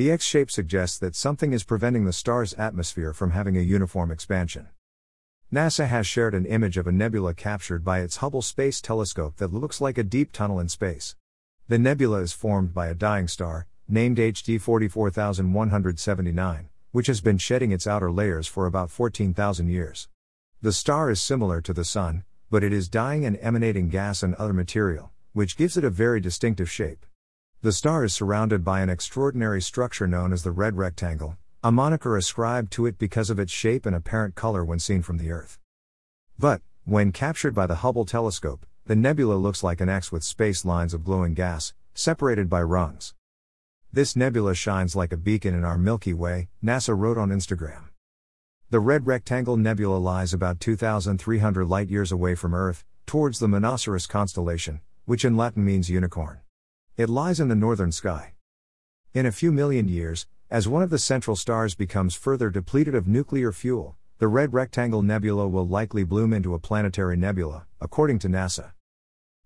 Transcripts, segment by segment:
The X shape suggests that something is preventing the star's atmosphere from having a uniform expansion. NASA has shared an image of a nebula captured by its Hubble Space Telescope that looks like a deep tunnel in space. The nebula is formed by a dying star, named HD 44179, which has been shedding its outer layers for about 14,000 years. The star is similar to the Sun, but it is dying and emanating gas and other material, which gives it a very distinctive shape. The star is surrounded by an extraordinary structure known as the red rectangle, a moniker ascribed to it because of its shape and apparent color when seen from the Earth. But, when captured by the Hubble telescope, the nebula looks like an X with space lines of glowing gas, separated by rungs. This nebula shines like a beacon in our Milky Way, NASA wrote on Instagram. The Red Rectangle Nebula lies about 2,300 light years away from Earth, towards the Monoceros constellation, which in Latin means unicorn. It lies in the northern sky. In a few million years, as one of the central stars becomes further depleted of nuclear fuel, the Red Rectangle Nebula will likely bloom into a planetary nebula, according to NASA.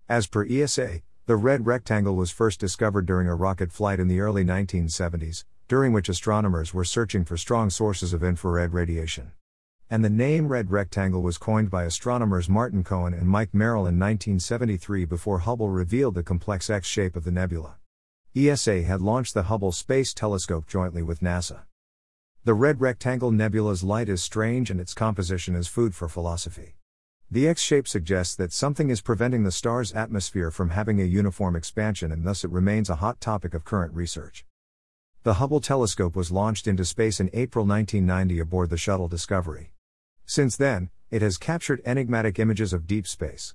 As per ESA, the Red Rectangle was first discovered during a rocket flight in the early 1970s, during which astronomers were searching for strong sources of infrared radiation. And the name Red Rectangle was coined by astronomers Martin Cohen and Mike Merrill in 1973 before Hubble revealed the complex X shape of the nebula. ESA had launched the Hubble Space Telescope jointly with NASA. The Red Rectangle Nebula's light is strange and its composition is food for philosophy. The X shape suggests that something is preventing the star's atmosphere from having a uniform expansion and thus it remains a hot topic of current research. The Hubble telescope was launched into space in April 1990 aboard the shuttle Discovery. Since then, it has captured enigmatic images of deep space.